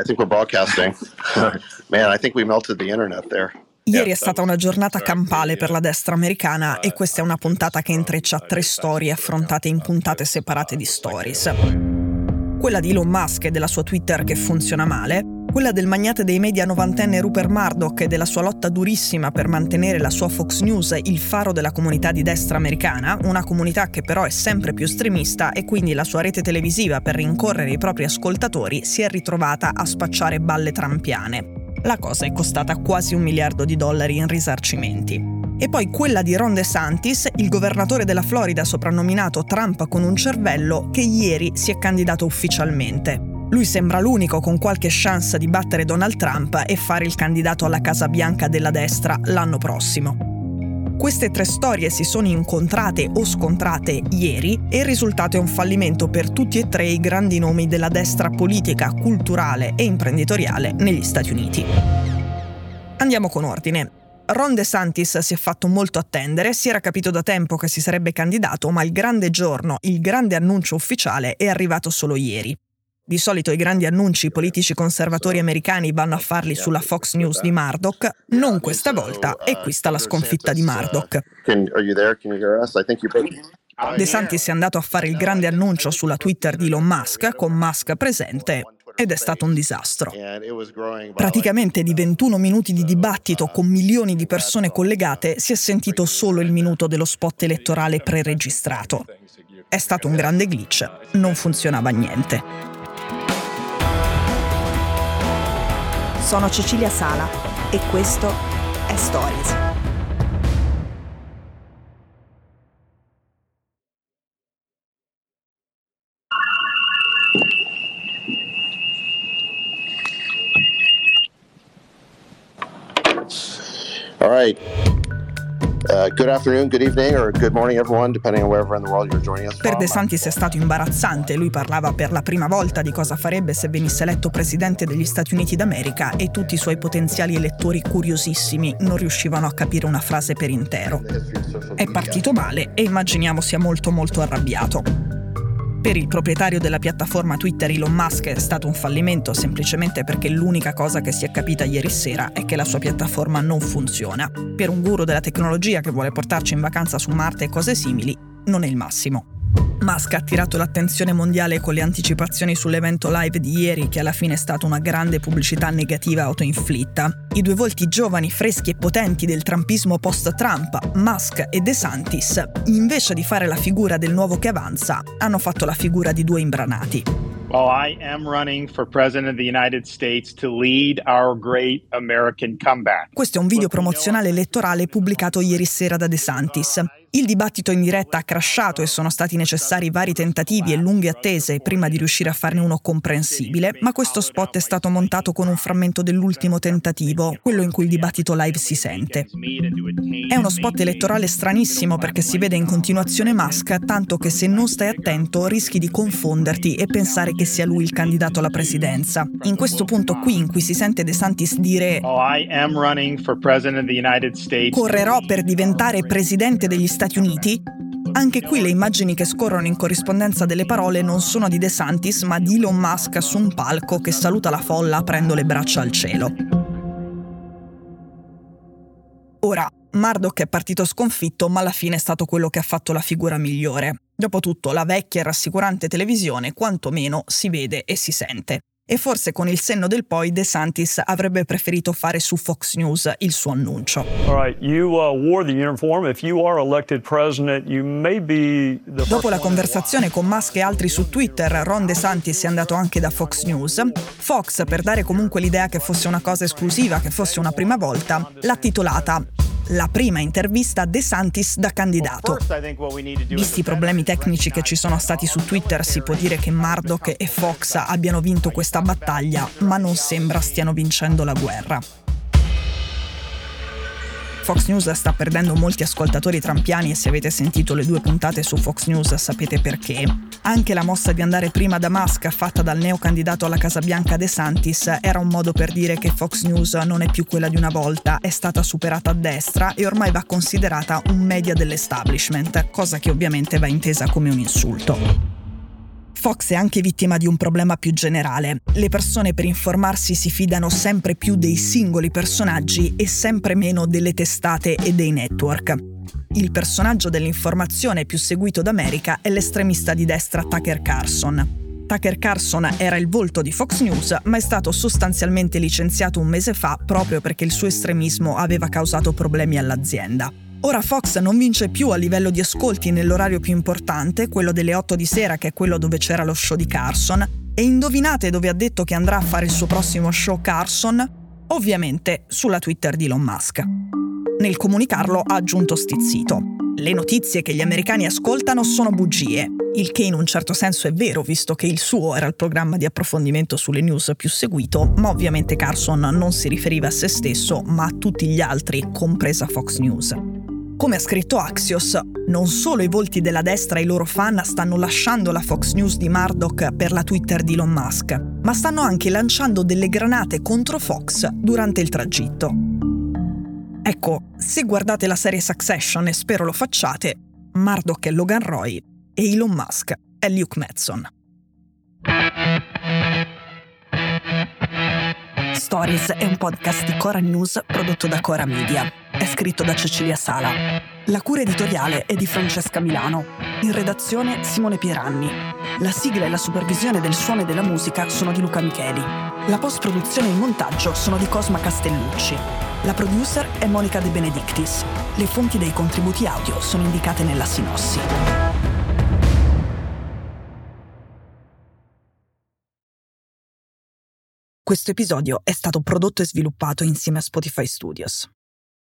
I think we're broadcasting. Man, I think we melted the internet there. Ieri è stata una giornata campale per la destra americana e questa è una puntata che intreccia tre storie affrontate in puntate separate di stories. Quella di Elon Musk e della sua Twitter che funziona male, quella del magnate dei media novantenne Rupert Murdoch e della sua lotta durissima per mantenere la sua Fox News il faro della comunità di destra americana, una comunità che però è sempre più estremista e quindi la sua rete televisiva per rincorrere i propri ascoltatori si è ritrovata a spacciare balle trampiane. La cosa è costata quasi un miliardo di dollari in risarcimenti. E poi quella di Ron DeSantis, il governatore della Florida soprannominato Trump con un cervello, che ieri si è candidato ufficialmente. Lui sembra l'unico con qualche chance di battere Donald Trump e fare il candidato alla Casa Bianca della destra l'anno prossimo. Queste tre storie si sono incontrate o scontrate ieri e il risultato è un fallimento per tutti e tre i grandi nomi della destra politica, culturale e imprenditoriale negli Stati Uniti. Andiamo con ordine. Ron DeSantis si è fatto molto attendere, si era capito da tempo che si sarebbe candidato, ma il grande giorno, il grande annuncio ufficiale è arrivato solo ieri. Di solito i grandi annunci politici conservatori americani vanno a farli sulla Fox News di Murdoch, non questa volta, e qui sta la sconfitta di Murdoch. De Santis è andato a fare il grande annuncio sulla Twitter di Elon Musk, con Musk presente, ed è stato un disastro. Praticamente di 21 minuti di dibattito con milioni di persone collegate si è sentito solo il minuto dello spot elettorale preregistrato. È stato un grande glitch, non funzionava niente. Sono Cecilia Sala e questo è Stories. All right. Uh, good afternoon, good evening, or good morning, everyone, depending on wherever in the world you're joining us. Per De Santis è stato imbarazzante. Lui parlava per la prima volta di cosa farebbe se venisse eletto presidente degli Stati Uniti d'America e tutti i suoi potenziali elettori curiosissimi non riuscivano a capire una frase per intero. È partito male e immaginiamo sia molto molto arrabbiato. Per il proprietario della piattaforma Twitter Elon Musk è stato un fallimento semplicemente perché l'unica cosa che si è capita ieri sera è che la sua piattaforma non funziona. Per un guru della tecnologia che vuole portarci in vacanza su Marte e cose simili, non è il massimo. Musk ha attirato l'attenzione mondiale con le anticipazioni sull'evento live di ieri, che alla fine è stata una grande pubblicità negativa autoinflitta. I due volti giovani, freschi e potenti del trumpismo post-Trump, Musk e DeSantis, invece di fare la figura del nuovo che avanza, hanno fatto la figura di due imbranati. Well, I am running for President of the United States to lead our great American comeback. Questo è un video promozionale elettorale pubblicato ieri sera da DeSantis. Il dibattito in diretta ha crashato e sono stati necessari vari tentativi e lunghe attese prima di riuscire a farne uno comprensibile, ma questo spot è stato montato con un frammento dell'ultimo tentativo, quello in cui il dibattito live si sente. È uno spot elettorale stranissimo perché si vede in continuazione Musk, tanto che se non stai attento rischi di confonderti e pensare che sia lui il candidato alla presidenza. In questo punto qui in cui si sente De Santis dire Oh, Correrò per diventare presidente degli Stati Stati Uniti, anche qui le immagini che scorrono in corrispondenza delle parole non sono di De Santis, ma di Elon Musk su un palco che saluta la folla aprendo le braccia al cielo. Ora, Murdoch è partito sconfitto, ma alla fine è stato quello che ha fatto la figura migliore. Dopotutto, la vecchia e rassicurante televisione quantomeno si vede e si sente e forse con il senno del poi De Santis avrebbe preferito fare su Fox News il suo annuncio. Dopo la conversazione con Musk e altri su Twitter, Ron De Santis è andato anche da Fox News. Fox, per dare comunque l'idea che fosse una cosa esclusiva, che fosse una prima volta, l'ha titolata la prima intervista De Santis da candidato. Visti i problemi tecnici che ci sono stati su Twitter, si può dire che Murdoch e Fox abbiano vinto questa battaglia, ma non sembra stiano vincendo la guerra. Fox News sta perdendo molti ascoltatori trampiani e se avete sentito le due puntate su Fox News sapete perché. Anche la mossa di andare prima da Musk fatta dal neo candidato alla Casa Bianca De Santis era un modo per dire che Fox News non è più quella di una volta, è stata superata a destra e ormai va considerata un media dell'establishment, cosa che ovviamente va intesa come un insulto. Fox è anche vittima di un problema più generale. Le persone per informarsi si fidano sempre più dei singoli personaggi e sempre meno delle testate e dei network. Il personaggio dell'informazione più seguito d'America è l'estremista di destra Tucker Carlson. Tucker Carlson era il volto di Fox News, ma è stato sostanzialmente licenziato un mese fa proprio perché il suo estremismo aveva causato problemi all'azienda. Ora Fox non vince più a livello di ascolti nell'orario più importante, quello delle 8 di sera che è quello dove c'era lo show di Carson, e indovinate dove ha detto che andrà a fare il suo prossimo show Carson? Ovviamente sulla Twitter di Elon Musk. Nel comunicarlo ha aggiunto stizzito. Le notizie che gli americani ascoltano sono bugie, il che in un certo senso è vero, visto che il suo era il programma di approfondimento sulle news più seguito, ma ovviamente Carson non si riferiva a se stesso, ma a tutti gli altri, compresa Fox News. Come ha scritto Axios, non solo i volti della destra e i loro fan stanno lasciando la Fox News di Murdoch per la Twitter di Elon Musk, ma stanno anche lanciando delle granate contro Fox durante il tragitto. Ecco, se guardate la serie Succession e spero lo facciate, Murdoch è Logan Roy e Elon Musk è Luke Madson. Stories è un podcast di Cora News prodotto da Cora Media. Scritto da Cecilia Sala. La cura editoriale è di Francesca Milano. In redazione Simone Pieranni. La sigla e la supervisione del suono e della musica sono di Luca Micheli. La post-produzione e il montaggio sono di Cosma Castellucci. La producer è Monica De Benedictis. Le fonti dei contributi audio sono indicate nella sinossi. Questo episodio è stato prodotto e sviluppato insieme a Spotify Studios.